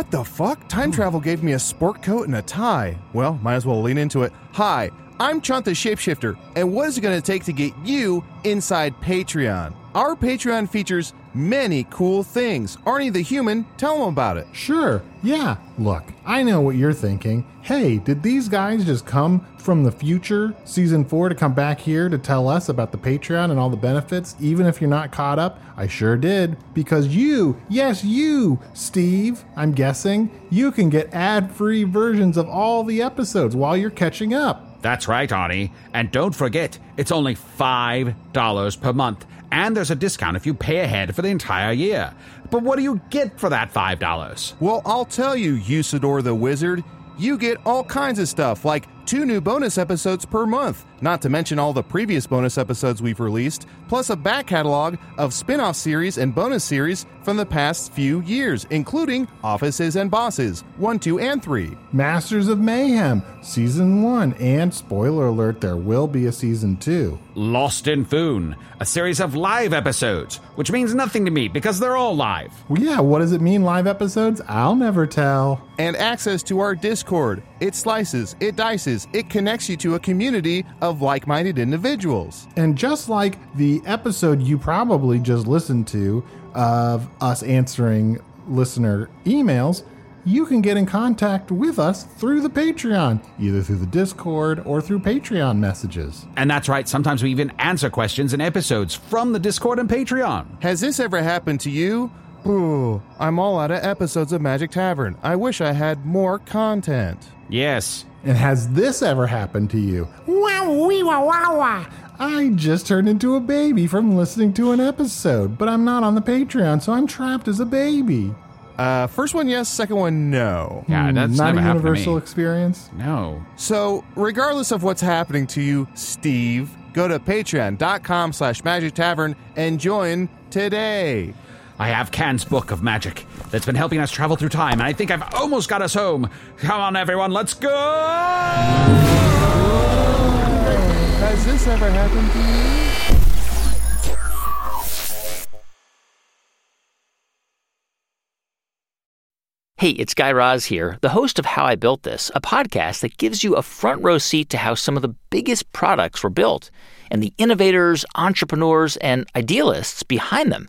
what the fuck? Time hmm. travel gave me a sport coat and a tie. Well, might as well lean into it. Hi, I'm Chunt the Shapeshifter, and what is it going to take to get you inside Patreon? Our Patreon features many cool things. Arnie the Human, tell them about it. Sure, yeah. Look, I know what you're thinking. Hey, did these guys just come from the future, season four, to come back here to tell us about the Patreon and all the benefits, even if you're not caught up? I sure did. Because you, yes, you, Steve, I'm guessing, you can get ad free versions of all the episodes while you're catching up. That's right, Arnie. And don't forget, it's only $5 per month. And there's a discount if you pay ahead for the entire year. But what do you get for that $5? Well, I'll tell you, Usidore the Wizard, you get all kinds of stuff like two new bonus episodes per month, not to mention all the previous bonus episodes we've released, plus a back catalog of spin off series and bonus series from the past few years, including Offices and Bosses 1, 2, and 3. Masters of Mayhem, Season 1, and spoiler alert, there will be a Season 2. Lost in Foon, a series of live episodes, which means nothing to me because they're all live. Well, yeah, what does it mean, live episodes? I'll never tell. And access to our Discord. It slices, it dices, it connects you to a community of like minded individuals. And just like the episode you probably just listened to of us answering listener emails, you can get in contact with us through the Patreon, either through the Discord or through Patreon messages. And that's right, sometimes we even answer questions in episodes from the Discord and Patreon. Has this ever happened to you? Ooh, I'm all out of episodes of Magic Tavern. I wish I had more content. Yes. And has this ever happened to you? Wow, wee, wow, wow, wow. I just turned into a baby from listening to an episode, but I'm not on the Patreon, so I'm trapped as a baby. Uh, first one, yes. Second one, no. Yeah, that's not never a happened to universal me. experience. No. So, regardless of what's happening to you, Steve, go to patreon.com slash magic tavern and join today. I have Can's book of magic that's been helping us travel through time, and I think I've almost got us home. Come on, everyone, let's go! Has this ever happened to you? Hey, it's Guy Raz here, the host of How I Built This, a podcast that gives you a front row seat to how some of the biggest products were built and the innovators, entrepreneurs, and idealists behind them.